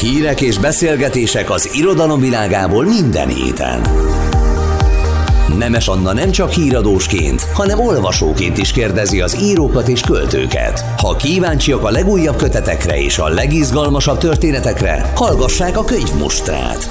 Hírek és beszélgetések az irodalom világából minden héten. Nemes Anna nem csak híradósként, hanem olvasóként is kérdezi az írókat és költőket. Ha kíváncsiak a legújabb kötetekre és a legizgalmasabb történetekre, hallgassák a könyvmustrát.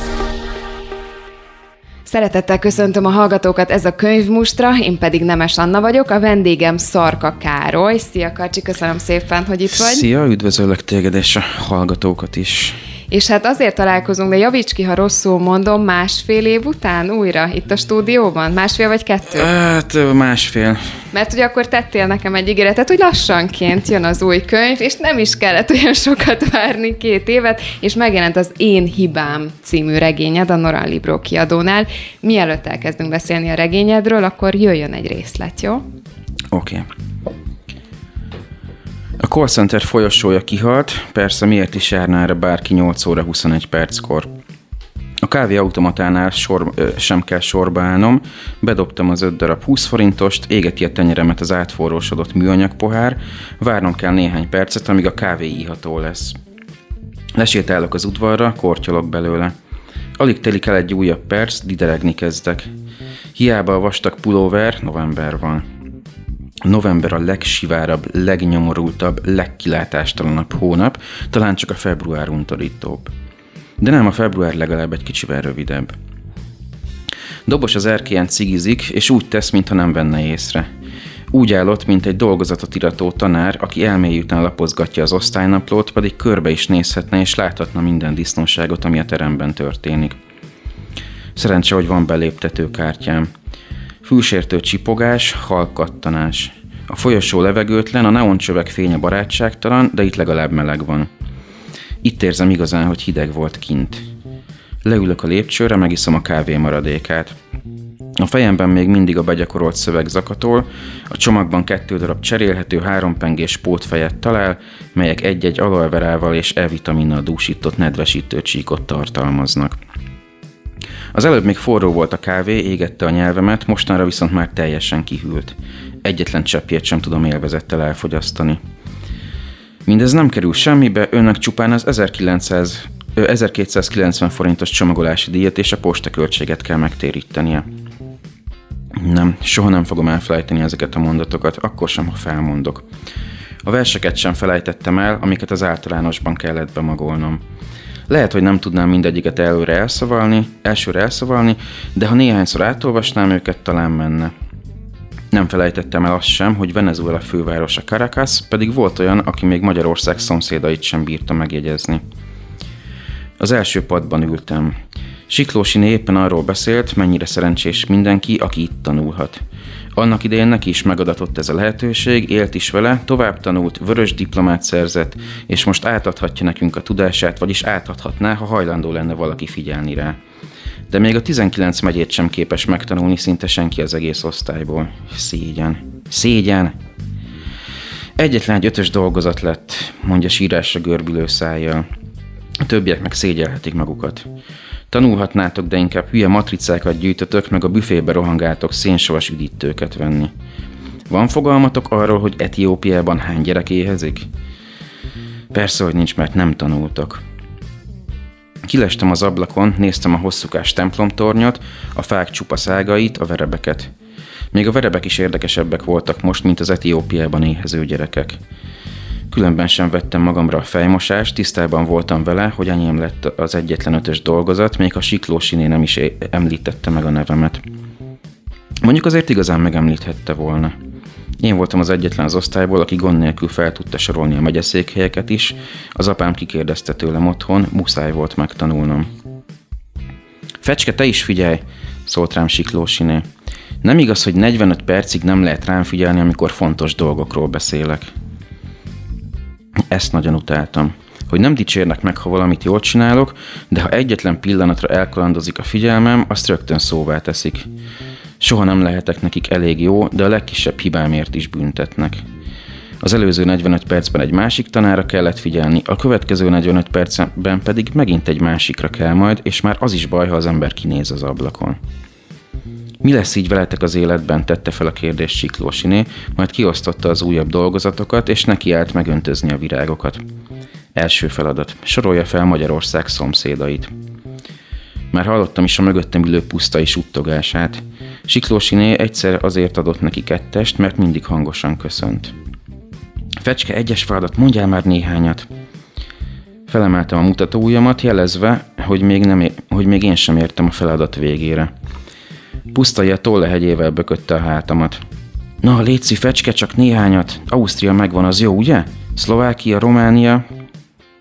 Szeretettel köszöntöm a hallgatókat, ez a könyvmustra, én pedig Nemes Anna vagyok, a vendégem Szarka Károly. Szia Karcsi, köszönöm szépen, hogy itt vagy. Szia, üdvözöllek téged és a hallgatókat is. És hát azért találkozunk, de javíts ki, ha rosszul mondom, másfél év után újra itt a stúdióban? Másfél vagy kettő? Hát másfél. Mert ugye akkor tettél nekem egy ígéretet, hogy lassanként jön az új könyv, és nem is kellett olyan sokat várni, két évet, és megjelent az Én hibám című regényed a Noran Libro kiadónál. Mielőtt elkezdünk beszélni a regényedről, akkor jöjjön egy részlet, jó? Oké. Okay. A call center folyosója kihalt, persze miért is járná erre bárki 8 óra 21 perckor. A kávéautomatánál sor, ö, sem kell sorba állnom, bedobtam az 5 darab 20 forintost, égeti a tenyeremet az átforrósodott műanyag pohár, várnom kell néhány percet, amíg a kávé íható lesz. Lesétálok az udvarra, kortyolok belőle. Alig telik el egy újabb perc, dideregni kezdek. Hiába a vastag pulóver, november van. November a legsivárabb, legnyomorultabb, legkilátástalanabb hónap, talán csak a február untorítóbb. De nem, a február legalább egy kicsivel rövidebb. Dobos az erkélyen cigizik, és úgy tesz, mintha nem venne észre. Úgy állott, mint egy dolgozatot irató tanár, aki elmély lapozgatja az osztálynaplót, pedig körbe is nézhetne és láthatna minden disznóságot, ami a teremben történik. Szerencse, hogy van beléptető kártyám. Fülsértő csipogás, halkattanás. A folyosó levegőtlen, a neoncsövek fénye barátságtalan, de itt legalább meleg van. Itt érzem igazán, hogy hideg volt kint. Leülök a lépcsőre, megiszom a kávé maradékát. A fejemben még mindig a begyakorolt szöveg zakatol, a csomagban kettő darab cserélhető hárompengés pótfejet talál, melyek egy-egy aloeverával és E-vitaminnal dúsított nedvesítő csíkot tartalmaznak. Az előbb még forró volt a kávé, égette a nyelvemet, mostanra viszont már teljesen kihűlt. Egyetlen cseppjét sem tudom élvezettel elfogyasztani. Mindez nem kerül semmibe, önnek csupán az 1900, 1290 forintos csomagolási díjat és a postaköltséget kell megtérítenie. Nem, soha nem fogom elfelejteni ezeket a mondatokat, akkor sem, ha felmondok. A verseket sem felejtettem el, amiket az általánosban kellett bemagolnom. Lehet, hogy nem tudnám mindegyiket előre elszavalni, elsőre elszavalni, de ha néhányszor átolvasnám őket, talán menne. Nem felejtettem el azt sem, hogy Venezuela fővárosa Caracas, pedig volt olyan, aki még Magyarország szomszédait sem bírta megjegyezni. Az első padban ültem. Siklósi éppen arról beszélt, mennyire szerencsés mindenki, aki itt tanulhat. Annak idején neki is megadatott ez a lehetőség, élt is vele, tovább tanult, vörös diplomát szerzett, és most átadhatja nekünk a tudását, vagyis átadhatná, ha hajlandó lenne valaki figyelni rá. De még a 19 megyét sem képes megtanulni szinte senki az egész osztályból. Szégyen. Szégyen! Egyetlen egy ötös dolgozat lett, mondja sírásra görbülő szájjal. A többiek meg szégyelhetik magukat. Tanulhatnátok, de inkább hülye matricákat gyűjtötök, meg a büfébe rohangáltok szénsavas üdítőket venni. Van fogalmatok arról, hogy Etiópiában hány gyerek éhezik? Persze, hogy nincs, mert nem tanultok. Kilestem az ablakon, néztem a hosszúkás templomtornyot, a fák csupa szágait, a verebeket. Még a verebek is érdekesebbek voltak most, mint az Etiópiában éhező gyerekek. Különben sem vettem magamra a fejmosást, tisztában voltam vele, hogy enyém lett az egyetlen ötös dolgozat, még a siklósiné nem is említette meg a nevemet. Mondjuk azért igazán megemlíthette volna. Én voltam az egyetlen az osztályból, aki gond nélkül fel tudta sorolni a megyeszékhelyeket is, az apám kikérdezte tőlem otthon, muszáj volt megtanulnom. Fecske, te is figyelj, szólt rám Siklósiné. Nem igaz, hogy 45 percig nem lehet rám figyelni, amikor fontos dolgokról beszélek. Ezt nagyon utáltam. Hogy nem dicsérnek meg, ha valamit jól csinálok, de ha egyetlen pillanatra elkalandozik a figyelmem, azt rögtön szóvá teszik. Soha nem lehetek nekik elég jó, de a legkisebb hibámért is büntetnek. Az előző 45 percben egy másik tanára kellett figyelni, a következő 45 percben pedig megint egy másikra kell majd, és már az is baj, ha az ember kinéz az ablakon. Mi lesz így veletek az életben? tette fel a kérdést Siklósiné, majd kiosztotta az újabb dolgozatokat, és neki állt megöntözni a virágokat. Első feladat. Sorolja fel Magyarország szomszédait. Már hallottam is a mögöttem ülő pusztai suttogását. Siklósiné egyszer azért adott neki kettest, mert mindig hangosan köszönt. Fecske, egyes feladat, mondjál már néhányat. Felemeltem a mutatóujjamat, jelezve, hogy még, nem, hogy még én sem értem a feladat végére. Pusztai a tollehegyével bökötte a hátamat. Na, létszi, fecske, csak néhányat. Ausztria megvan, az jó, ugye? Szlovákia, Románia...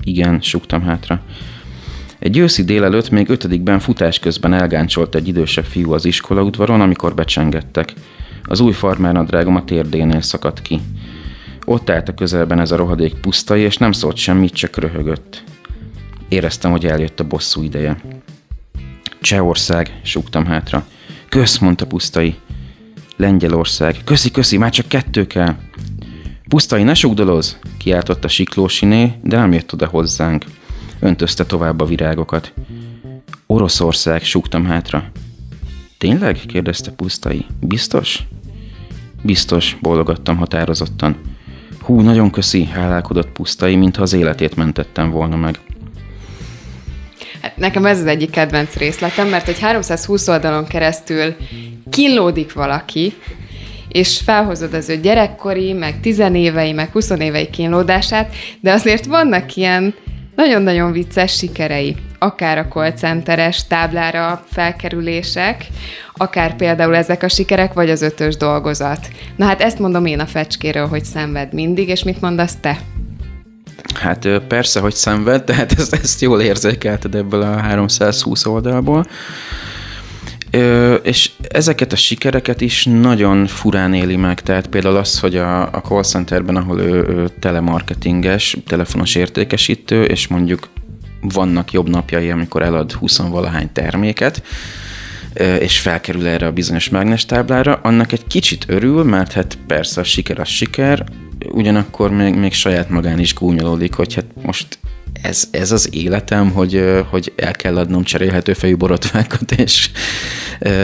Igen, suktam hátra. Egy őszi délelőtt még ötödikben futás közben elgáncsolt egy idősebb fiú az iskolaudvaron, amikor becsengettek. Az új farmernadrágom a térdénél szakadt ki. Ott állt a közelben ez a rohadék pusztai, és nem szólt semmit, csak röhögött. Éreztem, hogy eljött a bosszú ideje. Csehország, súgtam hátra. Kösz, mondta pusztai. Lengyelország. Köszi, köszi, már csak kettő kell. Pusztai, ne sugdoloz! kiáltotta Siklósiné, de nem jött oda hozzánk. Öntözte tovább a virágokat. Oroszország, súgtam hátra. Tényleg? kérdezte Pusztai. Biztos? Biztos, bólogattam határozottan. Hú, nagyon köszi, hálálkodott Pusztai, mintha az életét mentettem volna meg. Nekem ez az egyik kedvenc részletem, mert egy 320 oldalon keresztül kínlódik valaki, és felhozod az ő gyerekkori, meg tizenévei, meg huszonévei kínlódását, de azért vannak ilyen nagyon-nagyon vicces sikerei, akár a call centeres táblára felkerülések, akár például ezek a sikerek, vagy az ötös dolgozat. Na hát ezt mondom én a fecskéről, hogy szenved mindig, és mit mondasz te? Hát persze, hogy szenved, tehát ezt, ezt jól érzékelted ebből a 320 oldalból. Ö, és ezeket a sikereket is nagyon furán éli meg, tehát például az, hogy a, a call centerben, ahol ő, ő telemarketinges, telefonos értékesítő, és mondjuk vannak jobb napjai, amikor elad 20 valahány terméket, és felkerül erre a bizonyos mágnestáblára, annak egy kicsit örül, mert hát persze a siker az siker, ugyanakkor még, még saját magán is gúnyolódik, hogy hát most ez, ez az életem, hogy, hogy el kell adnom cserélhető fejű borotvákat, és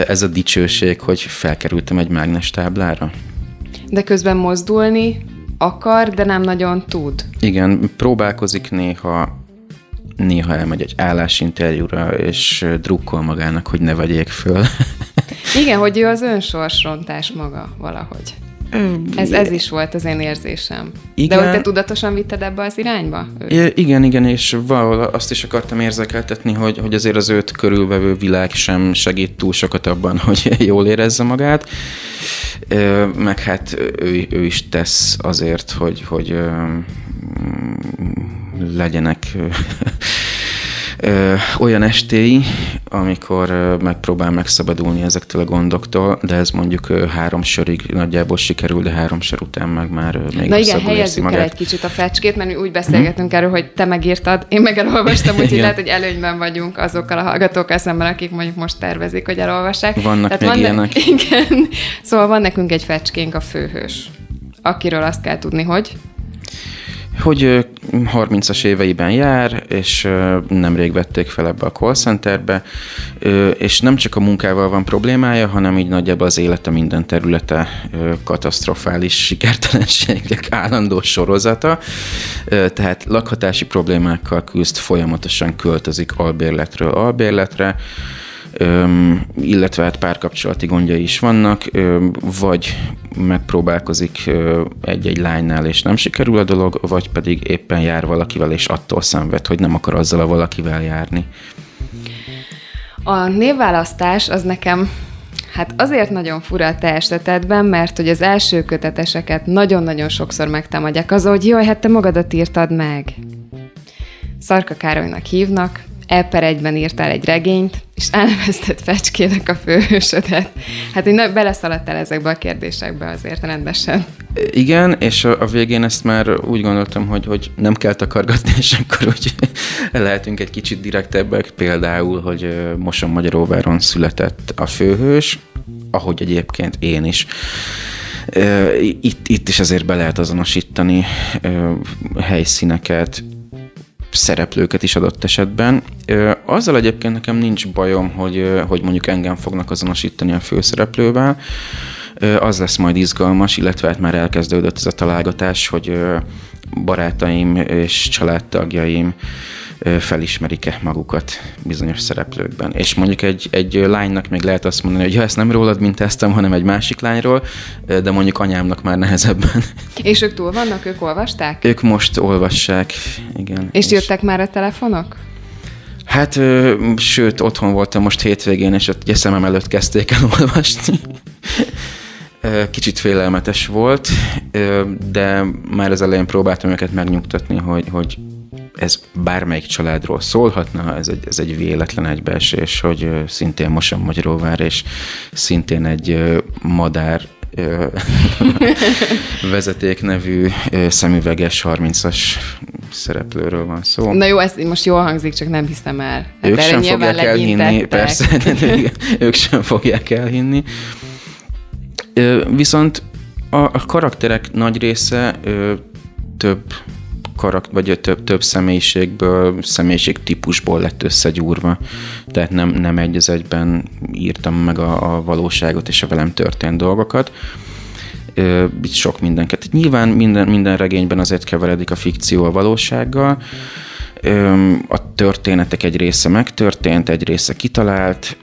ez a dicsőség, hogy felkerültem egy mágnes táblára. De közben mozdulni akar, de nem nagyon tud. Igen, próbálkozik néha, néha elmegy egy állásinterjúra, és drukkol magának, hogy ne vegyék föl. Igen, hogy ő az önsorsrontás maga valahogy. Ez, ez is volt az én érzésem. Igen. De hogy te tudatosan vitted ebbe az irányba? I- igen, igen, és valahol azt is akartam érzékeltetni, hogy, hogy azért az őt körülvevő világ sem segít túl sokat abban, hogy jól érezze magát. Meg hát ő, ő is tesz azért, hogy, hogy legyenek ö, olyan estéi, amikor ö, megpróbál megszabadulni ezektől a gondoktól, de ez mondjuk ö, három sörig nagyjából sikerül, de három sor után meg már ö, még Na igen, helyezzük el egy kicsit a fecskét, mert mi úgy beszélgetünk hmm. erről, hogy te megírtad, én meg elolvastam, úgyhogy lehet, hogy előnyben vagyunk azokkal a hallgatókkal szemben, akik mondjuk most tervezik, hogy elolvassák. Vannak Tehát még van ilyenek. Ne- igen. Szóval van nekünk egy fecskénk, a főhős, akiről azt kell tudni, hogy hogy 30-as éveiben jár, és nemrég vették fel ebbe a call centerbe, és nem csak a munkával van problémája, hanem így nagyjából az élete minden területe katasztrofális sikertelenségek állandó sorozata, tehát lakhatási problémákkal küzd, folyamatosan költözik albérletről albérletre, illetve hát párkapcsolati gondjai is vannak, vagy megpróbálkozik egy-egy lánynál, és nem sikerül a dolog, vagy pedig éppen jár valakivel, és attól szenved, hogy nem akar azzal a valakivel járni. A névválasztás az nekem Hát azért nagyon fura a te esetedben, mert hogy az első köteteseket nagyon-nagyon sokszor megtámadják az, hogy jaj, hát te magadat írtad meg. Szarka Károlynak hívnak, Eper egyben írtál egy regényt, és elnevezted Fecskének a főhősödet. Hát így beleszaladtál ezekbe a kérdésekbe azért rendesen. Igen, és a, végén ezt már úgy gondoltam, hogy, hogy nem kell takargatni, és akkor hogy lehetünk egy kicsit direktebbek, például, hogy Moson Magyaróváron született a főhős, ahogy egyébként én is. Itt, itt is azért be lehet azonosítani helyszíneket, szereplőket is adott esetben. Azzal egyébként nekem nincs bajom, hogy, hogy mondjuk engem fognak azonosítani a főszereplővel, az lesz majd izgalmas, illetve hát már elkezdődött ez a találgatás, hogy barátaim és családtagjaim felismerik-e magukat bizonyos szereplőkben. És mondjuk egy, egy lánynak még lehet azt mondani, hogy ja, ezt nem rólad mintáztam, hanem egy másik lányról, de mondjuk anyámnak már nehezebben. És ők túl vannak, ők olvasták? Ők most olvassák, igen. És, és jöttek már a telefonok? Hát, ö, sőt, otthon voltam most hétvégén, és ott szemem előtt kezdték el olvasni. Kicsit félelmetes volt, de már az elején próbáltam őket megnyugtatni, hogy, hogy ez bármelyik családról szólhatna, ez egy, ez egy véletlen egybeesés, hogy szintén Moson Magyaróvár, és szintén egy madár vezeték nevű szemüveges 30-as szereplőről van szó. Na jó, ez most jól hangzik, csak nem hiszem el. Hát ők sem fogják elhinni, persze, ők sem fogják elhinni. Viszont a, a karakterek nagy része több karak, vagy több, több személyiségből, személyiség típusból lett összegyúrva. Tehát nem, nem egy az egyben írtam meg a, a valóságot és a velem történt dolgokat. Itt sok mindenket. Nyilván minden, minden regényben azért keveredik a fikció a valósággal, a történetek egy része megtörtént, egy része kitalált.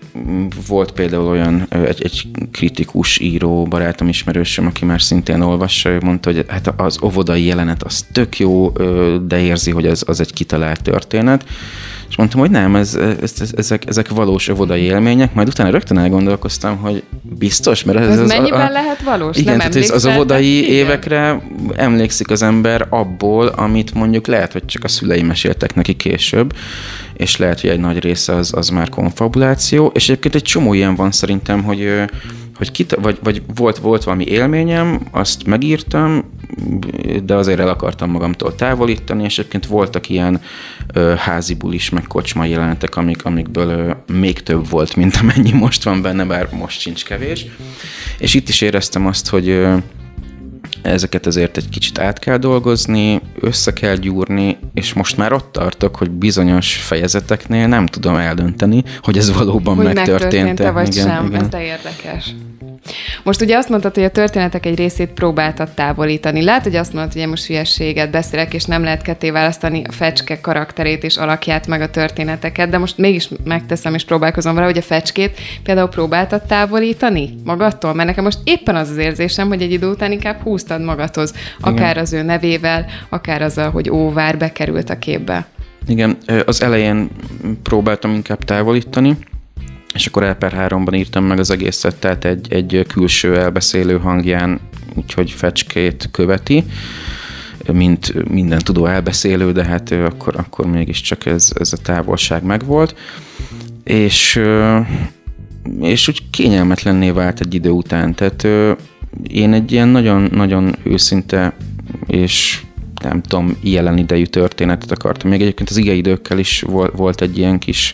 Volt például olyan egy, egy kritikus író barátom, ismerősöm, aki már szintén olvassa, ő mondta, hogy hát az óvodai jelenet az tök jó, de érzi, hogy az, az egy kitalált történet. És mondtam, hogy nem, ez, ez, ez, ezek, ezek valós óvodai élmények, majd utána rögtön elgondolkoztam, hogy biztos, mert ez, ez, ez mennyiben a, a, lehet valós? Igen, nem tehát az óvodai igen? évekre emlékszik az ember abból, amit mondjuk lehet, hogy csak a szülei meséltek neki később, és lehet, hogy egy nagy része az, az már konfabuláció, és egyébként egy csomó ilyen van szerintem, hogy hogy kit, vagy, vagy volt, volt valami élményem, azt megírtam, de azért el akartam magamtól távolítani, és egyébként voltak ilyen ö, házi bulis, meg kocsma jelenetek, amik, amikből ö, még több volt, mint amennyi most van benne, bár most sincs kevés. És itt is éreztem azt, hogy ö, ezeket azért egy kicsit át kell dolgozni, össze kell gyúrni, és most már ott tartok, hogy bizonyos fejezeteknél nem tudom eldönteni, hogy ez valóban hogy megtörtént-e. vagy igen, sem, igen. ez de érdekes. Most ugye azt mondtad, hogy a történetek egy részét próbáltad távolítani. Lehet, hogy azt mondtad, hogy én most hülyességet beszélek, és nem lehet ketté választani a fecske karakterét és alakját, meg a történeteket, de most mégis megteszem és próbálkozom vele, hogy a fecskét például próbáltad távolítani magadtól, mert nekem most éppen az az érzésem, hogy egy idő után inkább húztad magadhoz, akár Igen. az ő nevével, akár azzal, hogy Óvár bekerült a képbe. Igen, az elején próbáltam inkább távolítani, és akkor el per háromban írtam meg az egészet, tehát egy, egy külső elbeszélő hangján, úgyhogy fecskét követi, mint minden tudó elbeszélő, de hát akkor, akkor mégiscsak ez, ez a távolság megvolt. És, és úgy kényelmetlenné vált egy idő után. Tehát én egy ilyen nagyon-nagyon őszinte és nem tudom, jelen idejű történetet akartam. Még egyébként az időkkel is volt egy ilyen kis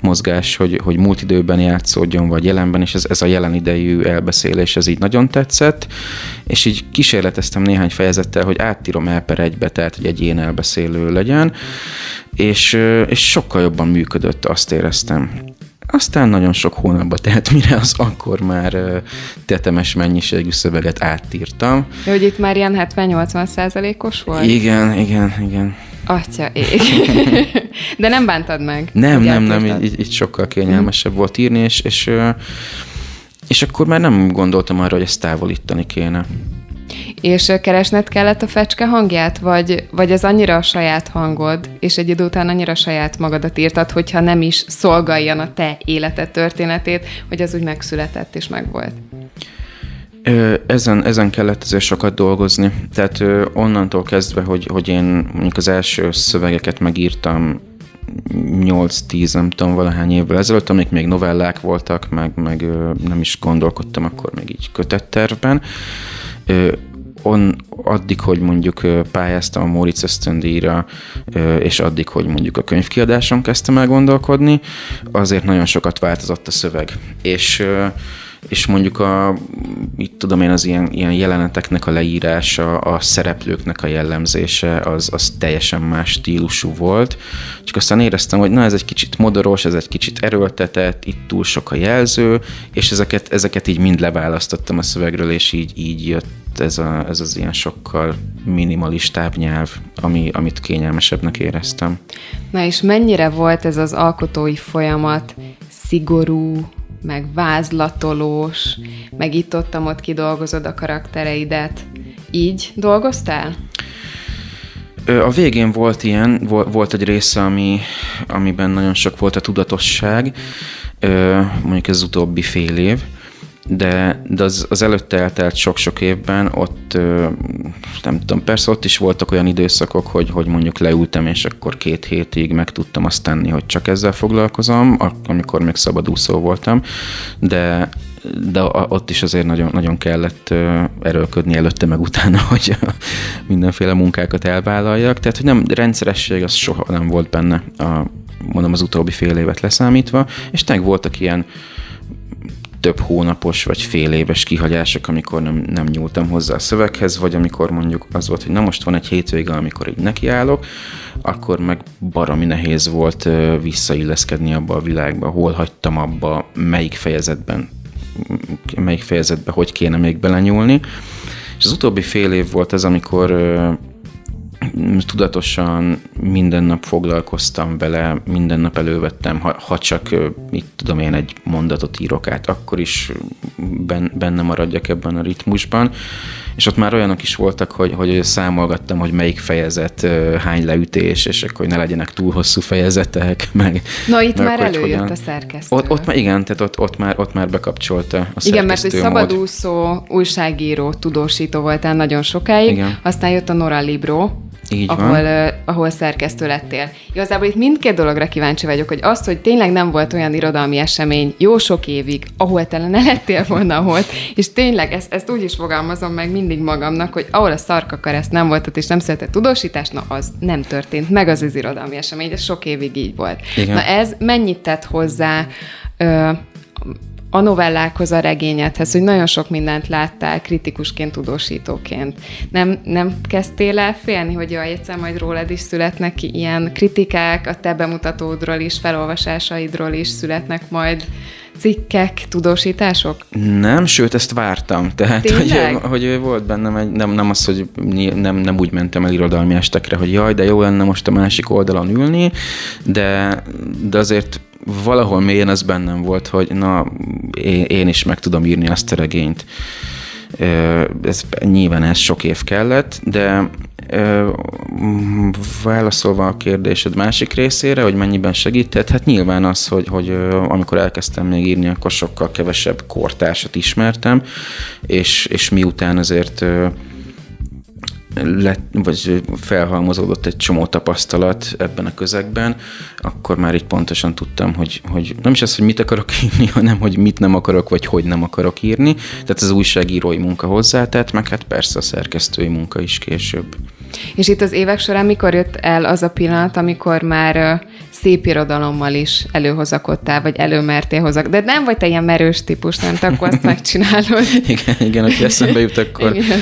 mozgás, hogy, hogy múlt időben játszódjon, vagy jelenben, és ez, ez a jelen idejű elbeszélés, ez így nagyon tetszett, és így kísérleteztem néhány fejezettel, hogy áttírom el per egybe, tehát hogy egy ilyen elbeszélő legyen, és, és sokkal jobban működött, azt éreztem. Aztán nagyon sok hónapba tehát mire az akkor már tetemes mennyiségű szöveget átírtam. De hogy itt már ilyen 70-80 százalékos volt? Igen, igen, igen. Atya ég. De nem bántad meg? Nem, nem, nem, így, így sokkal kényelmesebb volt írni, és, és, és akkor már nem gondoltam arra, hogy ezt távolítani kéne. És keresned kellett a fecske hangját, vagy, vagy ez annyira a saját hangod, és egy idő után annyira saját magadat írtad, hogyha nem is szolgáljan a te életed történetét, hogy az úgy megszületett és megvolt? Ezen, ezen kellett azért sokat dolgozni. Tehát onnantól kezdve, hogy, hogy én mondjuk az első szövegeket megírtam 8-10, nem tudom, valahány évvel ezelőtt, amik még novellák voltak, meg, meg nem is gondolkodtam akkor még így kötettervben on, addig, hogy mondjuk pályáztam a Móricz ösztöndíjra, és addig, hogy mondjuk a könyvkiadáson kezdtem el gondolkodni, azért nagyon sokat változott a szöveg. És és mondjuk a, itt tudom én, az ilyen, ilyen jeleneteknek a leírása, a szereplőknek a jellemzése, az, az teljesen más stílusú volt. Csak aztán éreztem, hogy na ez egy kicsit modoros, ez egy kicsit erőltetett, itt túl sok a jelző, és ezeket, ezeket így mind leválasztottam a szövegről, és így, így jött ez, a, ez az ilyen sokkal minimalistább nyelv, ami, amit kényelmesebbnek éreztem. Na és mennyire volt ez az alkotói folyamat szigorú, meg vázlatolós, meg itt ott, ott kidolgozod a karaktereidet. Így dolgoztál? A végén volt ilyen, volt egy része, ami, amiben nagyon sok volt a tudatosság, mondjuk ez az utóbbi fél év, de, de az, az előtte eltelt sok-sok évben ott, nem tudom, persze ott is voltak olyan időszakok, hogy, hogy mondjuk leültem, és akkor két hétig meg tudtam azt tenni, hogy csak ezzel foglalkozom, amikor még szabadúszó voltam, de, de ott is azért nagyon, nagyon kellett erőlködni előtte meg utána, hogy mindenféle munkákat elvállaljak. Tehát, hogy nem rendszeresség, az soha nem volt benne, a, mondom az utóbbi fél évet leszámítva, és tényleg voltak ilyen több hónapos vagy fél éves kihagyások, amikor nem, nem nyúltam hozzá a szöveghez, vagy amikor mondjuk az volt, hogy na most van egy hétvége, amikor így nekiállok, akkor meg baromi nehéz volt visszailleszkedni abba a világba, hol hagytam abba, melyik fejezetben melyik fejezetbe hogy kéne még belenyúlni. És az utóbbi fél év volt az, amikor tudatosan minden nap foglalkoztam vele, minden nap elővettem, ha, ha csak, mit tudom én, egy mondatot írok át, akkor is benne maradjak ebben a ritmusban. És ott már olyanok is voltak, hogy, hogy számolgattam, hogy melyik fejezet hány leütés, és akkor hogy ne legyenek túl hosszú fejezetek, meg... Na itt meg már előjött hogyan. a szerkesztő. Ott, ott már, igen, tehát ott, ott, már, ott már bekapcsolta a Igen, mert hogy szabadúszó, újságíró, tudósító voltál nagyon sokáig, igen. aztán jött a Nora Libro, így ahol, van. Uh, ahol szerkesztő lettél. Igazából itt mindkét dologra kíváncsi vagyok, hogy azt, hogy tényleg nem volt olyan irodalmi esemény jó sok évig, ahol te ne lettél volna volt, és tényleg ezt, ezt úgy is fogalmazom meg mindig magamnak, hogy ahol a szarkakareszt nem volt, és nem született tudósítás, na az nem történt, meg az az irodalmi esemény, ez sok évig így volt. Igen. Na ez mennyit tett hozzá ö, a novellákhoz, a regényedhez, hogy nagyon sok mindent láttál kritikusként, tudósítóként. Nem, nem kezdtél el félni, hogy jaj, egyszer majd rólad is születnek ilyen kritikák, a te bemutatódról is, felolvasásaidról is születnek majd cikkek, tudósítások? Nem, sőt, ezt vártam. Tehát, hogy, hogy volt bennem egy, nem, nem az, hogy nem, nem úgy mentem el irodalmi estekre, hogy jaj, de jó lenne most a másik oldalon ülni, de, de azért valahol mélyen ez bennem volt, hogy na, én, én is meg tudom írni azt a regényt. Ez, nyilván ez sok év kellett, de válaszolva a kérdésed másik részére, hogy mennyiben segített, hát nyilván az, hogy, hogy amikor elkezdtem még írni, akkor sokkal kevesebb kortársat ismertem, és, és miután azért lett, vagy felhalmozódott egy csomó tapasztalat ebben a közegben, akkor már így pontosan tudtam, hogy, hogy nem is az, hogy mit akarok írni, hanem hogy mit nem akarok, vagy hogy nem akarok írni. Tehát az újságírói munka hozzátett, meg hát persze a szerkesztői munka is később. És itt az évek során mikor jött el az a pillanat, amikor már szép irodalommal is előhozakodtál, vagy előmertél hozak. De nem vagy te ilyen merős típus, nem? Te akkor azt megcsinálod. igen, igen, aki eszembe jut, akkor, igen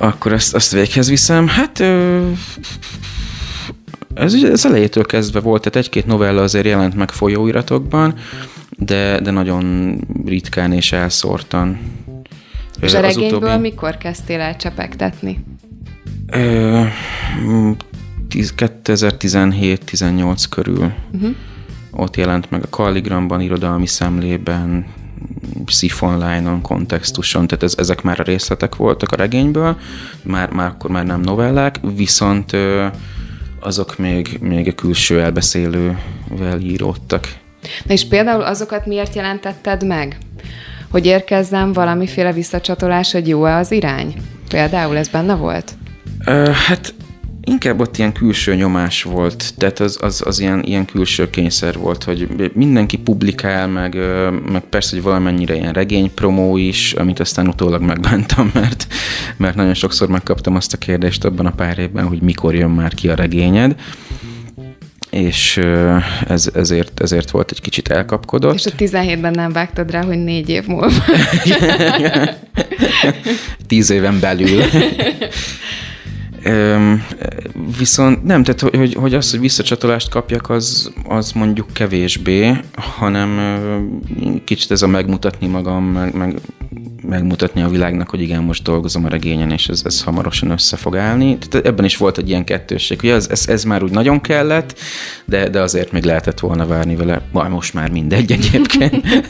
akkor ezt, ezt véghez viszem. Hát ez, ez elejétől kezdve volt, tehát egy-két novella azért jelent meg folyóiratokban, de, de nagyon ritkán és elszórtan. És a regényből utóbbi... mikor kezdtél el csepegtetni? 2017-18 körül. Uh-huh. Ott jelent meg a Kalligramban, irodalmi szemlében, Siphon kontextuson, tehát ez, ezek már a részletek voltak a regényből, már, már akkor már nem novellák, viszont azok még, még a külső elbeszélővel íródtak. Na és például azokat miért jelentetted meg? Hogy érkezzem valamiféle visszacsatolás, hogy jó-e az irány? Például ez benne volt? Hát Inkább ott ilyen külső nyomás volt, tehát az, az, az ilyen, ilyen külső kényszer volt, hogy mindenki publikál, meg, meg persze, hogy valamennyire ilyen regénypromó is, amit aztán utólag megbántam, mert, mert nagyon sokszor megkaptam azt a kérdést abban a pár évben, hogy mikor jön már ki a regényed és ez, ezért, ezért volt egy kicsit elkapkodott. És a 17-ben nem vágtad rá, hogy négy év múlva. Tíz éven belül. Viszont nem, tehát hogy, hogy az, hogy visszacsatolást kapjak, az, az mondjuk kevésbé, hanem kicsit ez a megmutatni magam, meg, meg megmutatni a világnak, hogy igen, most dolgozom a regényen, és ez, ez hamarosan össze fog állni. Tehát ebben is volt egy ilyen kettősség. Ugye ez, ez, ez már úgy nagyon kellett, de, de azért még lehetett volna várni vele. Majd most már mindegy egyébként.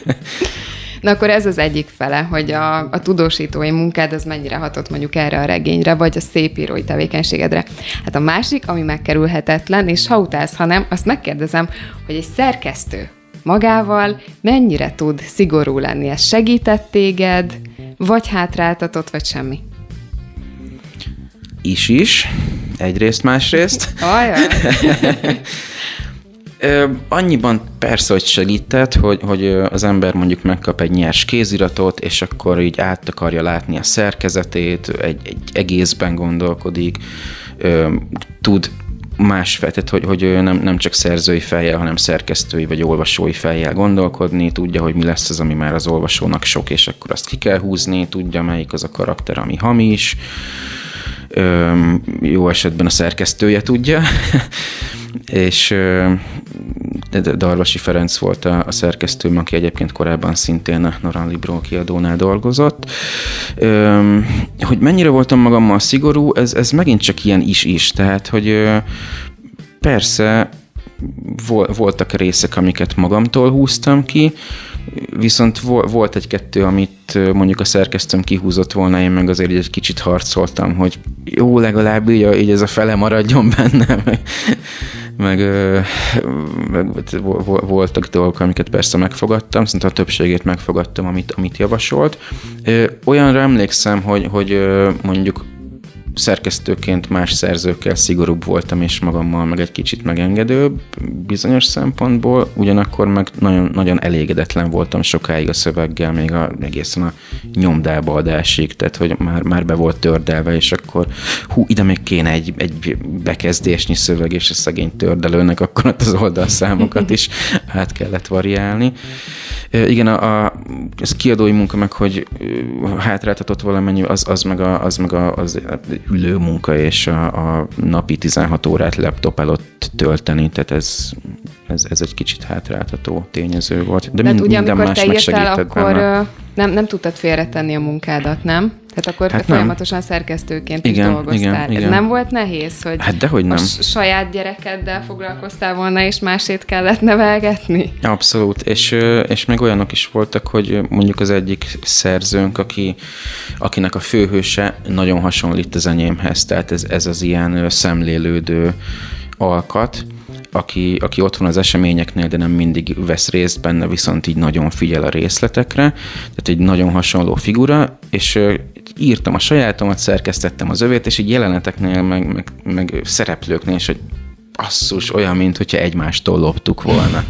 Na akkor ez az egyik fele, hogy a, a tudósítói munkád az mennyire hatott mondjuk erre a regényre, vagy a szépírói tevékenységedre. Hát a másik, ami megkerülhetetlen, és ha utálsz, ha nem, azt megkérdezem, hogy egy szerkesztő magával mennyire tud szigorú lenni. Ez segített téged, vagy hátráltatott, vagy semmi? Is is. Egyrészt, másrészt. Ajaj. Annyiban persze, hogy segített, hogy, hogy az ember mondjuk megkap egy nyers kéziratot, és akkor így át akarja látni a szerkezetét, egy, egy egészben gondolkodik, tud más tehát hogy, hogy nem, nem csak szerzői fejjel, hanem szerkesztői vagy olvasói fejjel gondolkodni, tudja, hogy mi lesz az, ami már az olvasónak sok, és akkor azt ki kell húzni, tudja, melyik az a karakter, ami hamis, jó esetben a szerkesztője tudja, és Darvasi Ferenc volt a, a szerkesztőm, aki egyébként korábban szintén a Noran Libro kiadónál dolgozott. Hogy mennyire voltam magammal szigorú, ez, ez megint csak ilyen is-is, tehát hogy persze voltak részek, amiket magamtól húztam ki, Viszont volt egy-kettő, amit mondjuk a szerkesztőm kihúzott volna, én meg azért egy kicsit harcoltam, hogy jó, legalább így, így ez a fele maradjon benne, meg, meg voltak dolgok, amiket persze megfogadtam, szerintem a többségét megfogadtam, amit, amit javasolt. Olyanra emlékszem, hogy, hogy mondjuk szerkesztőként más szerzőkkel szigorúbb voltam, és magammal meg egy kicsit megengedőbb bizonyos szempontból, ugyanakkor meg nagyon, nagyon elégedetlen voltam sokáig a szöveggel, még a, egészen a nyomdába adásig, tehát hogy már, már be volt tördelve, és akkor hú, ide még kéne egy, egy bekezdésnyi szöveg, és a szegény tördelőnek akkor az oldalszámokat is át kellett variálni. Igen, a, a, ez kiadói munka meg, hogy hátráltatott valamennyi, az, az meg, a, az, meg a, az ülő munka és a, a napi 16 órát laptop előtt tölteni, tehát ez, ez, ez egy kicsit hátráltató tényező volt. De, De mind, ugye, minden más te írtál, akkor benne. nem, nem tudtad félretenni a munkádat, nem? Tehát akkor hát folyamatosan nem. szerkesztőként igen, is dolgoztál. Igen, Ez igen. nem volt nehéz, hogy hát dehogy nem. a saját gyerekeddel foglalkoztál volna, és másét kellett nevelgetni? Abszolút, és, és még olyanok is voltak, hogy mondjuk az egyik szerzőnk, aki, akinek a főhőse nagyon hasonlít az enyémhez, tehát ez, ez az ilyen szemlélődő alkat, aki, aki ott van az eseményeknél, de nem mindig vesz részt benne, viszont így nagyon figyel a részletekre. Tehát egy nagyon hasonló figura, és írtam a sajátomat, szerkesztettem az övét, és így jeleneteknél, meg, meg, meg szereplőknél, és hogy asszus, olyan, mint hogyha egymástól loptuk volna.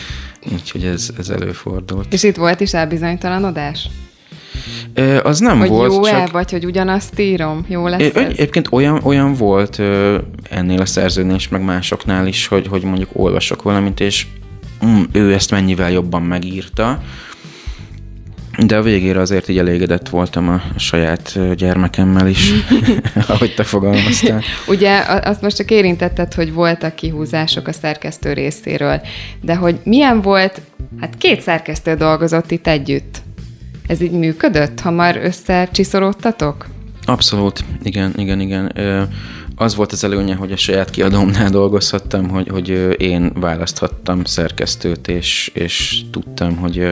Úgyhogy ez, ez előfordult. És itt volt is elbizonytalanodás? Az nem hogy volt. Jó-e, csak... vagy hogy ugyanazt írom? Jó lesz é, ez? Egyébként olyan, olyan volt ennél a szerzőnél is, meg másoknál is, hogy, hogy mondjuk olvasok valamit, és mm, ő ezt mennyivel jobban megírta, de a végére azért így elégedett voltam a, saját gyermekemmel is, ahogy te fogalmaztál. Ugye azt most csak érintetted, hogy voltak kihúzások a szerkesztő részéről, de hogy milyen volt, hát két szerkesztő dolgozott itt együtt. Ez így működött, ha már összecsiszolódtatok? Abszolút, igen, igen, igen. Az volt az előnye, hogy a saját kiadómnál dolgozhattam, hogy, hogy én választhattam szerkesztőt, és, és tudtam, hogy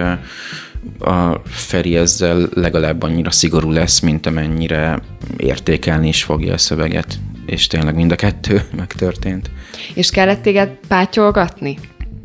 a Feri ezzel legalább annyira szigorú lesz, mint amennyire értékelni is fogja a szöveget. És tényleg mind a kettő megtörtént. És kellett téged pátyolgatni?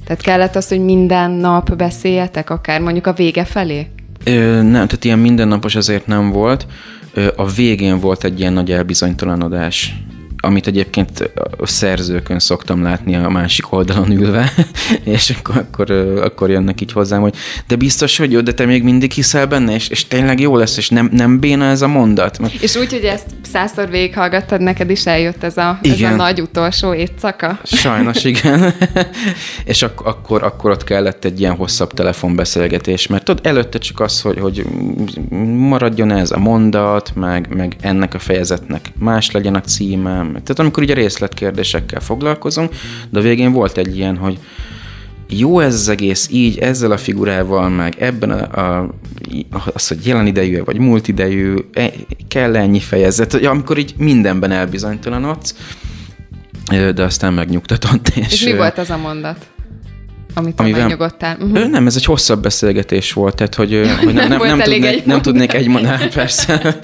Tehát kellett az, hogy minden nap beszéljetek, akár mondjuk a vége felé? Ö, nem, tehát ilyen mindennapos azért nem volt. Ö, a végén volt egy ilyen nagy elbizonytalanodás amit egyébként a szerzőkön szoktam látni a másik oldalon ülve, és akkor, akkor, akkor jönnek így hozzám, hogy de biztos, hogy jó, de te még mindig hiszel benne, és, és tényleg jó lesz, és nem, nem béna ez a mondat. És úgy, hogy ezt százszor végighallgattad, neked is eljött ez a, ez a nagy utolsó éjszaka? Sajnos igen. és ak- akkor, akkor ott kellett egy ilyen hosszabb telefonbeszélgetés, mert tudod, előtte csak az, hogy, hogy maradjon ez a mondat, meg, meg ennek a fejezetnek más legyen a címe, tehát amikor ugye részletkérdésekkel foglalkozunk, de a végén volt egy ilyen, hogy jó ez az egész így, ezzel a figurával, meg ebben a, a, az, hogy jelen idejű vagy múlt idejű, e, kell ennyi fejezet, amikor így mindenben elbizonytalanodsz, de aztán megnyugtatott. És, és mi volt az a mondat? Amit amivel, megnyugodtál. Uh-huh. Nem, ez egy hosszabb beszélgetés volt, tehát hogy, hogy nem, nem, nem, tudnék, egy nem tudnék egy mondat, persze.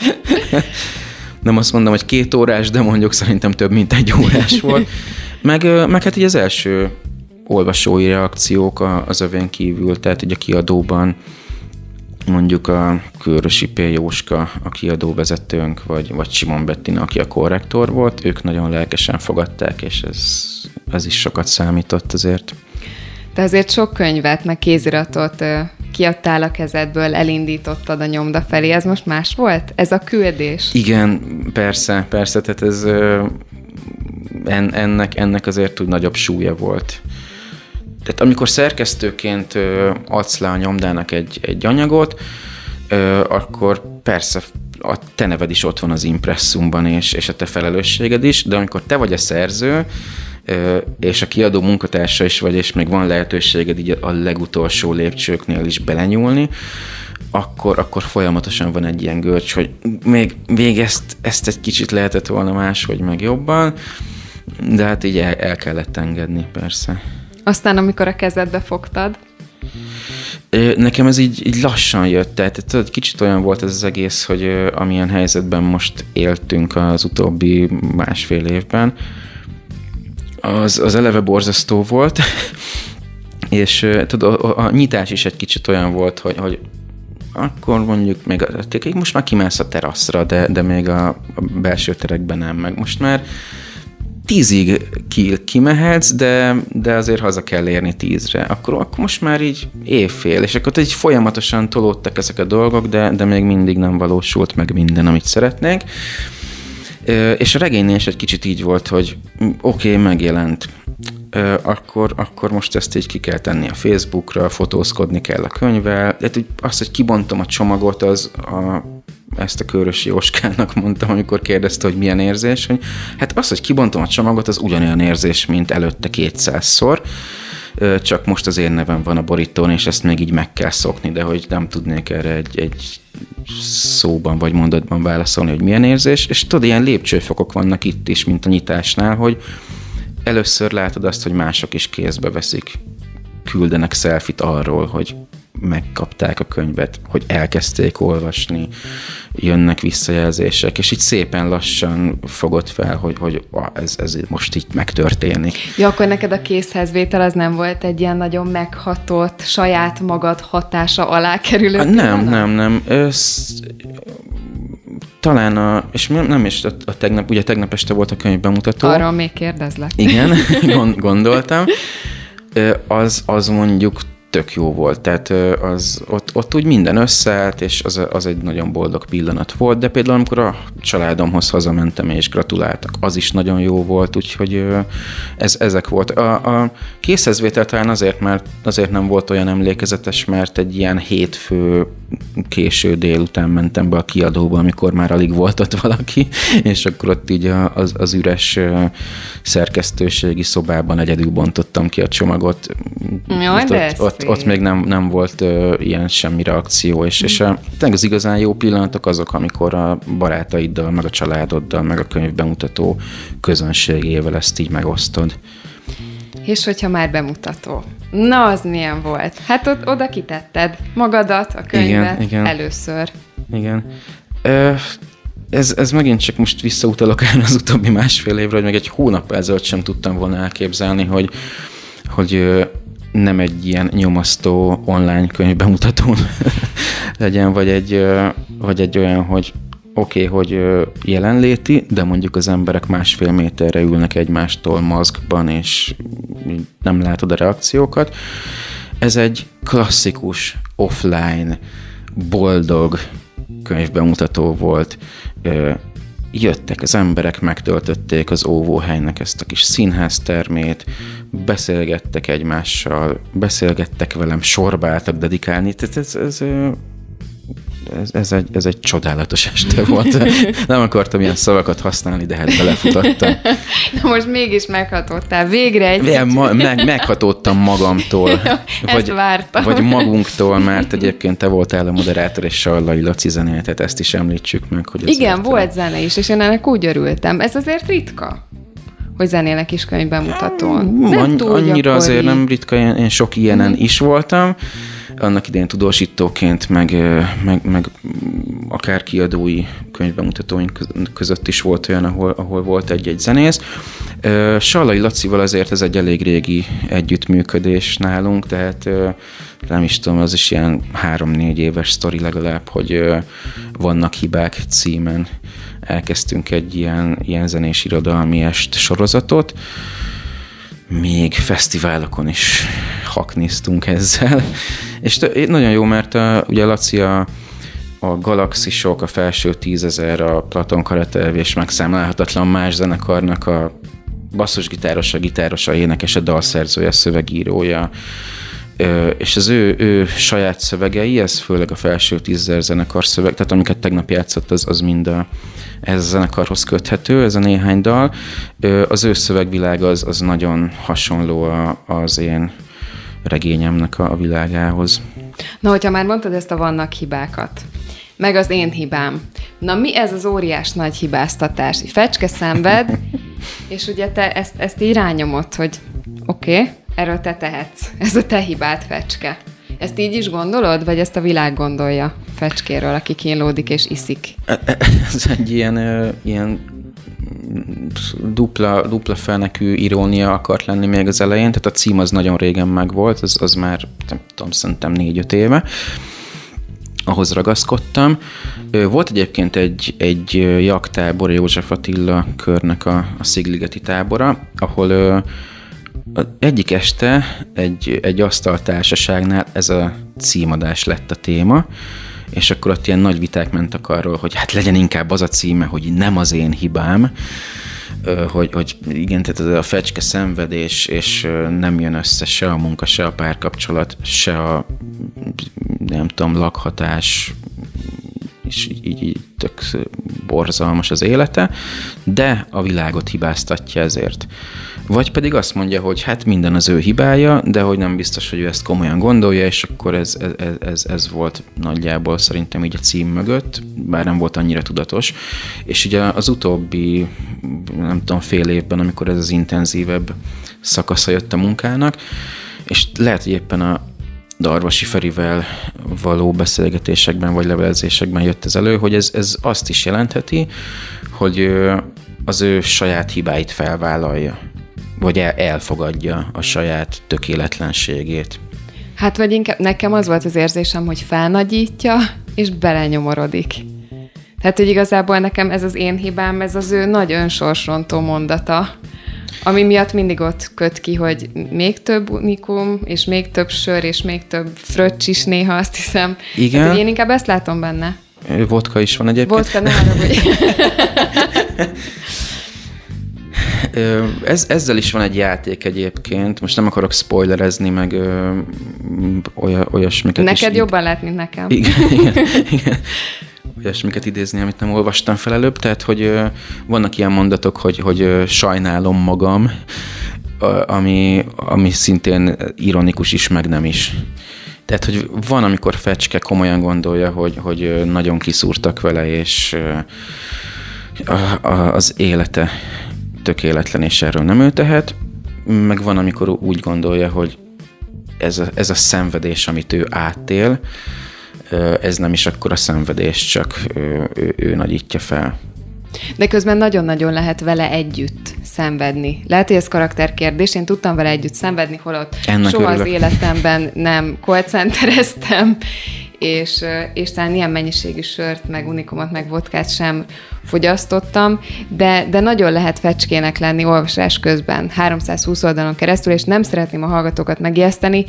nem azt mondom, hogy két órás, de mondjuk szerintem több, mint egy órás volt. Meg, meg hát így az első olvasói reakciók az övén kívül, tehát így a kiadóban mondjuk a Körösi P. Jóska, a kiadó vezetőnk, vagy, vagy Simon Bettina, aki a korrektor volt, ők nagyon lelkesen fogadták, és ez, ez is sokat számított azért. Te azért sok könyvet, meg kéziratot kiadtál a kezedből, elindítottad a nyomda felé. Ez most más volt? Ez a küldés? Igen, persze, persze. Tehát ez en, ennek, ennek azért úgy nagyobb súlya volt. Tehát amikor szerkesztőként adsz le a nyomdának egy, egy anyagot, akkor persze a te neved is ott van az impresszumban, és, és a te felelősséged is, de amikor te vagy a szerző, és a kiadó munkatársa is vagy, és még van lehetőséged így a legutolsó lépcsőknél is belenyúlni, akkor, akkor folyamatosan van egy ilyen görcs, hogy még, még ezt, ezt egy kicsit lehetett volna máshogy meg jobban, de hát így el, el kellett engedni, persze. Aztán, amikor a kezedbe fogtad? Nekem ez így, így lassan jött, tehát tudod, kicsit olyan volt ez az egész, hogy amilyen helyzetben most éltünk az utóbbi másfél évben, az, az eleve borzasztó volt, és tudod, a, a, nyitás is egy kicsit olyan volt, hogy, hogy akkor mondjuk még most már kimász a teraszra, de, de még a, a belső terekben nem, meg most már tízig ki, kimehetsz, de, de azért haza kell érni tízre. Akkor, akkor most már így évfél, és akkor így folyamatosan tolódtak ezek a dolgok, de, de még mindig nem valósult meg minden, amit szeretnénk. És a regénynél is egy kicsit így volt, hogy oké, okay, megjelent, akkor, akkor most ezt így ki kell tenni a Facebookra, fotózkodni kell a könyvvel. Tehát azt, hogy kibontom a csomagot, az a, ezt a Körösi Jóskának mondtam, amikor kérdezte, hogy milyen érzés, hogy hát az, hogy kibontom a csomagot, az ugyanolyan érzés, mint előtte kétszázszor, csak most az én nevem van a borítón, és ezt még így meg kell szokni, de hogy nem tudnék erre egy, egy szóban vagy mondatban válaszolni, hogy milyen érzés, és tudod, ilyen lépcsőfokok vannak itt is, mint a nyitásnál, hogy először látod azt, hogy mások is kézbe veszik, küldenek szelfit arról, hogy megkapták a könyvet, hogy elkezdték olvasni, jönnek visszajelzések, és így szépen lassan fogod fel, hogy, hogy ez, ez most így megtörténik. Ja, akkor neked a készhezvétel az nem volt egy ilyen nagyon meghatott, saját magad hatása alá kerülő Nem, pillanat? nem, nem. Ez, talán a, és nem is a, a tegnap, ugye tegnap este volt a könyv bemutató. Arról még kérdezlek. Igen, gondoltam. Az, az mondjuk tök jó volt. Tehát az, ott, ott úgy minden összeállt, és az, az egy nagyon boldog pillanat volt, de például amikor a családomhoz hazamentem és gratuláltak, az is nagyon jó volt, úgyhogy ez, ezek volt. A, a készhezvétel talán azért, mert azért nem volt olyan emlékezetes, mert egy ilyen hétfő késő délután mentem be a kiadóba, amikor már alig volt ott valaki, és akkor ott így az, az üres szerkesztőségi szobában egyedül bontottam ki a csomagot. Jaj, de ott, ott, ott még nem, nem volt uh, ilyen semmi reakció, és, mm. és a, az igazán jó pillanatok azok, amikor a barátaiddal, meg a családoddal, meg a könyv bemutató közönségével ezt így megosztod. És hogyha már bemutató. Na, az milyen volt? Hát ott oda kitetted magadat, a könyvet igen, igen. először. Igen. Ö, ez, ez megint csak most visszautalok el az utóbbi másfél évre, hogy meg egy hónap ezelőtt sem tudtam volna elképzelni, hogy, hogy nem egy ilyen nyomasztó online könyv bemutatón legyen, vagy egy, vagy egy olyan, hogy oké, okay, hogy jelenléti, de mondjuk az emberek másfél méterre ülnek egymástól maszkban, és nem látod a reakciókat. Ez egy klasszikus, offline, boldog könyvbemutató volt. Jöttek az emberek, megtöltötték az óvóhelynek ezt a kis színháztermét, beszélgettek egymással, beszélgettek velem, sorbáltak dedikálni. Tehát ez, ez ez, ez, egy, ez egy csodálatos este volt. Nem akartam ilyen szavakat használni, de hát belefutottam. Na most mégis meghatottál. Végre egy Ilyen, ma, meg, meghatódtam magamtól. Ezt vártam. vagy magunktól, mert egyébként te voltál a moderátor, és Sallai Laci tehát ezt is említsük meg. Hogy Igen, volt zene is, és én ennek úgy örültem. Ez azért ritka, hogy zenének is könyvbemutatón. Nem Anny- túl annyira gyakori. azért nem ritka, én, én sok ilyenen is voltam. Annak idején tudósítóként, meg, meg, meg akár kiadói könyvbemutatóink köz- között is volt olyan, ahol, ahol volt egy-egy zenész. Ö, Sallai Lacival azért ez egy elég régi együttműködés nálunk, tehát nem is tudom, az is ilyen három-négy éves sztori legalább, hogy vannak hibák címen elkezdtünk egy ilyen, ilyen zenés irodalmi est sorozatot, még fesztiválokon is hakniztunk ezzel. És nagyon jó, mert a, ugye Laci a, a Galaxisok, a felső tízezer, a Platon Karatev és megszámlálhatatlan más zenekarnak a basszusgitárosa, gitárosa, énekese, dalszerzője, szövegírója, és az ő, ő saját szövegei, ez főleg a felső tízezer zenekar szöveg, tehát amiket tegnap játszott, az, az mind a, ez a zenekarhoz köthető, ez a néhány dal. Az ő szövegvilág az, az nagyon hasonló a, az én regényemnek a, a világához. Na, hogyha már mondtad ezt a vannak hibákat, meg az én hibám. Na, mi ez az óriás nagy hibáztatás? Fecske szenved, és ugye te ezt, ezt így rányomod, hogy oké, okay, erről te tehetsz. Ez a te hibád, Fecske. Ezt így is gondolod, vagy ezt a világ gondolja Fecskéről, aki kínlódik és iszik? Ez egy ilyen, ilyen dupla, dupla felnekű irónia akart lenni még az elején, tehát a cím az nagyon régen megvolt, az, az már nem tudom, szerintem négy-öt éve ahhoz ragaszkodtam. Volt egyébként egy, egy jaktábor, József Attila körnek a, a Szigligeti tábora, ahol ö, egyik este egy, egy asztaltársaságnál ez a címadás lett a téma, és akkor ott ilyen nagy viták mentek arról, hogy hát legyen inkább az a címe, hogy nem az én hibám, hogy, hogy igen, tehát ez a fecske szenvedés, és nem jön össze se a munka, se a párkapcsolat, se a nem tudom, lakhatás, és így, így, tök borzalmas az élete, de a világot hibáztatja ezért. Vagy pedig azt mondja, hogy hát minden az ő hibája, de hogy nem biztos, hogy ő ezt komolyan gondolja, és akkor ez, ez, ez, ez volt nagyjából szerintem így a cím mögött, bár nem volt annyira tudatos. És ugye az utóbbi, nem tudom, fél évben, amikor ez az intenzívebb szakasza jött a munkának, és lehet, hogy éppen a, Darvasi Ferivel való beszélgetésekben vagy levelezésekben jött ez elő, hogy ez, ez azt is jelentheti, hogy az ő saját hibáit felvállalja, vagy el, elfogadja a saját tökéletlenségét. Hát vagy inkább nekem az volt az érzésem, hogy felnagyítja, és belenyomorodik. Tehát, hogy igazából nekem ez az én hibám, ez az ő nagy önsorsrontó mondata, ami miatt mindig ott köt ki, hogy még több unikum, és még több sör, és még több fröccs is néha, azt hiszem. Igen. Hát, hogy én inkább ezt látom benne. Vodka is van egyébként. Volt benne haragudj. Ez, ezzel is van egy játék egyébként. Most nem akarok spoilerezni, meg ö, oly, olyasmiket is. Neked id- jobban lát, mint nekem. Igen, igen, igen. Olyasmiket idézni, amit nem olvastam fel előbb. Tehát, hogy vannak ilyen mondatok, hogy, hogy sajnálom magam, ami, ami szintén ironikus is, meg nem is. Tehát, hogy van, amikor Fecske komolyan gondolja, hogy, hogy nagyon kiszúrtak vele, és az élete tökéletlen, és erről nem ő tehet, meg van, amikor úgy gondolja, hogy ez a, ez a szenvedés, amit ő átél, ez nem is akkor a szenvedés, csak ő, ő, ő nagyítja fel. De közben nagyon-nagyon lehet vele együtt szenvedni. Lehet, hogy ez karakterkérdés, én tudtam vele együtt szenvedni, holott Ennek soha az örülök. életemben nem callcentereztem, és, és talán ilyen mennyiségű sört, meg unikumot, meg vodkát sem fogyasztottam, de, de nagyon lehet fecskének lenni olvasás közben, 320 oldalon keresztül, és nem szeretném a hallgatókat megijeszteni,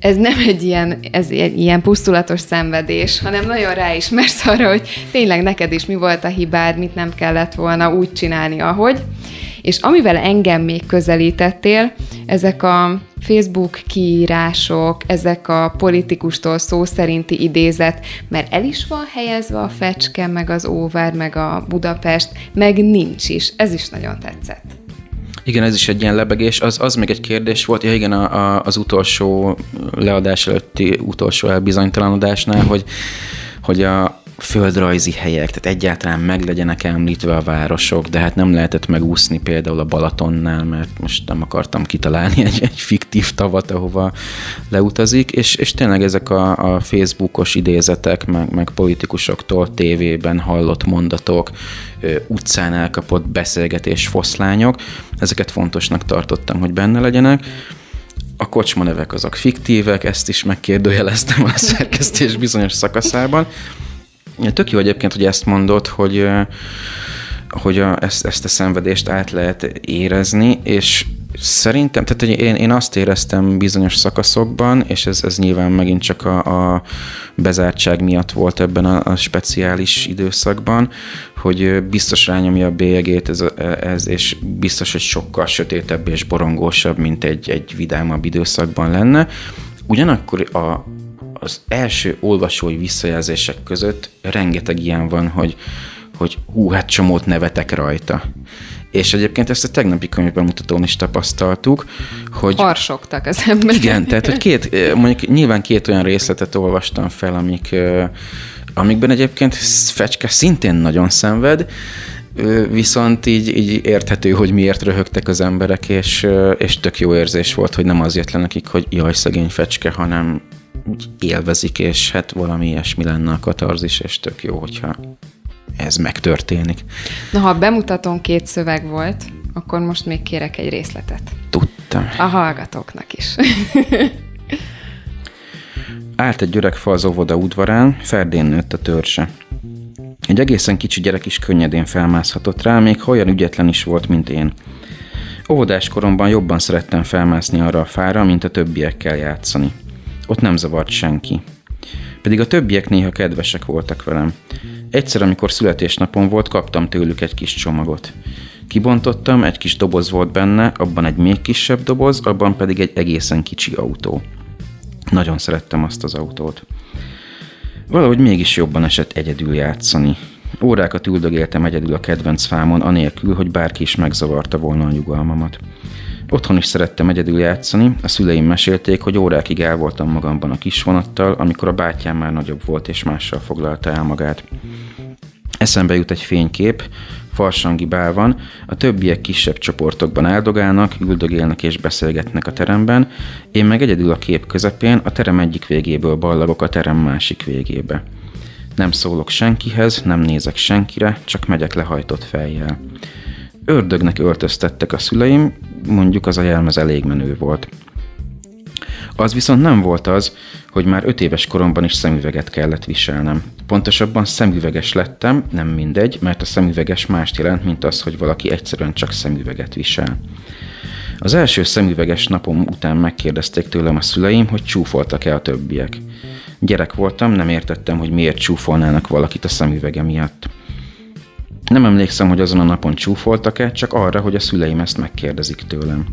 ez nem egy ilyen, ez ilyen pusztulatos szenvedés, hanem nagyon ráismersz arra, hogy tényleg neked is mi volt a hibád, mit nem kellett volna úgy csinálni, ahogy. És amivel engem még közelítettél, ezek a Facebook kiírások, ezek a politikustól szó szerinti idézet, mert el is van helyezve a fecske, meg az óvár, meg a Budapest, meg nincs is. Ez is nagyon tetszett. Igen, ez is egy ilyen lebegés. Az, az még egy kérdés volt, ja igen, a, a, az utolsó leadás előtti utolsó elbizonytalanodásnál, hogy, hogy a, földrajzi helyek, tehát egyáltalán meg legyenek említve a városok, de hát nem lehetett megúszni például a Balatonnál, mert most nem akartam kitalálni egy, egy fiktív tavat, ahova leutazik, és, és tényleg ezek a, a Facebookos idézetek, meg, meg politikusoktól tévében hallott mondatok, utcán elkapott beszélgetés foszlányok, ezeket fontosnak tartottam, hogy benne legyenek, a kocsma nevek azok fiktívek, ezt is megkérdőjeleztem a szerkesztés bizonyos szakaszában, Tök jó egyébként, hogy ezt mondod, hogy hogy a, ezt, ezt a szenvedést át lehet érezni, és szerintem, tehát hogy én, én azt éreztem bizonyos szakaszokban, és ez, ez nyilván megint csak a, a bezártság miatt volt ebben a, a speciális időszakban, hogy biztos rányomja a bélyegét ez, ez, és biztos, hogy sokkal sötétebb és borongósabb, mint egy, egy vidámabb időszakban lenne. Ugyanakkor a, az első olvasói visszajelzések között rengeteg ilyen van, hogy, hogy hú, hát csomót nevetek rajta. És egyébként ezt a tegnapi könyvbemutatón is tapasztaltuk, hogy... Harsogtak az emberek. Igen, tehát hogy két, mondjuk nyilván két olyan részletet olvastam fel, amik, amikben egyébként Fecske szintén nagyon szenved, viszont így, így érthető, hogy miért röhögtek az emberek, és, és tök jó érzés volt, hogy nem az jött le nekik, hogy jaj, szegény Fecske, hanem úgy élvezik, és hát valami ilyesmi lenne a katarzis, és tök jó, hogyha ez megtörténik. Na, ha bemutatom két szöveg volt, akkor most még kérek egy részletet. Tudtam. A hallgatóknak is. Állt egy öreg fa az óvoda udvarán, ferdén nőtt a törzse. Egy egészen kicsi gyerek is könnyedén felmászhatott rá, még ha olyan ügyetlen is volt, mint én. Óvodás koromban jobban szerettem felmászni arra a fára, mint a többiekkel játszani. Ott nem zavart senki. Pedig a többiek néha kedvesek voltak velem. Egyszer, amikor születésnapom volt, kaptam tőlük egy kis csomagot. Kibontottam, egy kis doboz volt benne, abban egy még kisebb doboz, abban pedig egy egészen kicsi autó. Nagyon szerettem azt az autót. Valahogy mégis jobban esett egyedül játszani. Órákat üldögéltem egyedül a kedvenc fámon, anélkül, hogy bárki is megzavarta volna a nyugalmamat. Otthon is szerettem egyedül játszani, a szüleim mesélték, hogy órákig el voltam magamban a kisvonattal, amikor a bátyám már nagyobb volt és mással foglalta el magát. Eszembe jut egy fénykép, farsangi bál van, a többiek kisebb csoportokban áldogálnak, üldögélnek és beszélgetnek a teremben, én meg egyedül a kép közepén, a terem egyik végéből ballagok a terem másik végébe. Nem szólok senkihez, nem nézek senkire, csak megyek lehajtott fejjel. Ördögnek öltöztettek a szüleim, mondjuk az a jelmez elég menő volt. Az viszont nem volt az, hogy már öt éves koromban is szemüveget kellett viselnem. Pontosabban szemüveges lettem, nem mindegy, mert a szemüveges mást jelent, mint az, hogy valaki egyszerűen csak szemüveget visel. Az első szemüveges napom után megkérdezték tőlem a szüleim, hogy csúfoltak-e a többiek. Gyerek voltam, nem értettem, hogy miért csúfolnának valakit a szemüvege miatt. Nem emlékszem, hogy azon a napon csúfoltak-e, csak arra, hogy a szüleim ezt megkérdezik tőlem.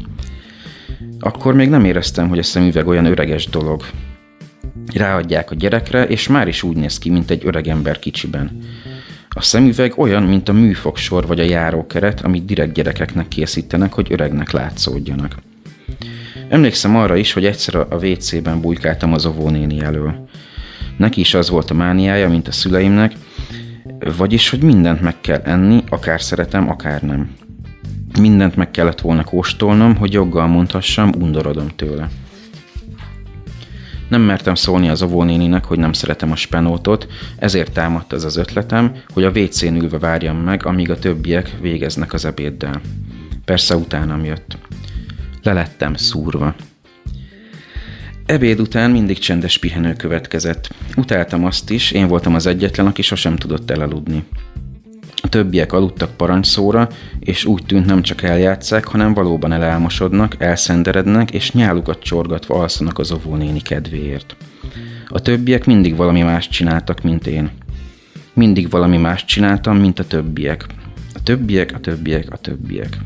Akkor még nem éreztem, hogy a szemüveg olyan öreges dolog. Ráadják a gyerekre, és már is úgy néz ki, mint egy öreg ember kicsiben. A szemüveg olyan, mint a műfogsor vagy a járókeret, amit direkt gyerekeknek készítenek, hogy öregnek látszódjanak. Emlékszem arra is, hogy egyszer a WC-ben bujkáltam az óvónéni elől. Neki is az volt a mániája, mint a szüleimnek, vagyis, hogy mindent meg kell enni, akár szeretem, akár nem. Mindent meg kellett volna kóstolnom, hogy joggal mondhassam, undorodom tőle. Nem mertem szólni az óvónéninek, hogy nem szeretem a spenótot, ezért támadt az az ötletem, hogy a WC-n ülve várjam meg, amíg a többiek végeznek az ebéddel. Persze utánam jött. Lelettem szúrva. Ebéd után mindig csendes pihenő következett. Utáltam azt is, én voltam az egyetlen, aki sosem tudott elaludni. A többiek aludtak parancsszóra, és úgy tűnt nem csak eljátszák, hanem valóban elálmosodnak, elszenderednek, és nyálukat csorgatva alszanak az óvónéni kedvéért. A többiek mindig valami más csináltak, mint én. Mindig valami más csináltam, mint a többiek. A többiek, a többiek, a többiek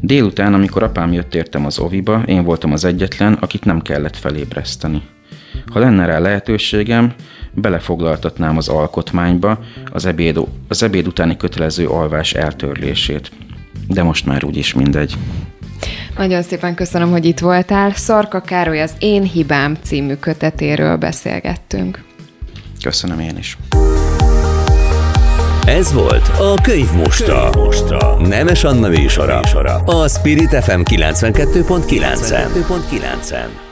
Délután, amikor apám jött értem az oviba, én voltam az egyetlen, akit nem kellett felébreszteni. Ha lenne rá lehetőségem, belefoglaltatnám az alkotmányba az ebéd, az ebéd utáni kötelező alvás eltörlését. De most már úgyis mindegy. Nagyon szépen köszönöm, hogy itt voltál. Szarka Károly az Én hibám című kötetéről beszélgettünk. Köszönöm én is. Ez volt a Könyv Mostra. Mostra. Nemes Anna műsora. A Spirit FM 92.9-en.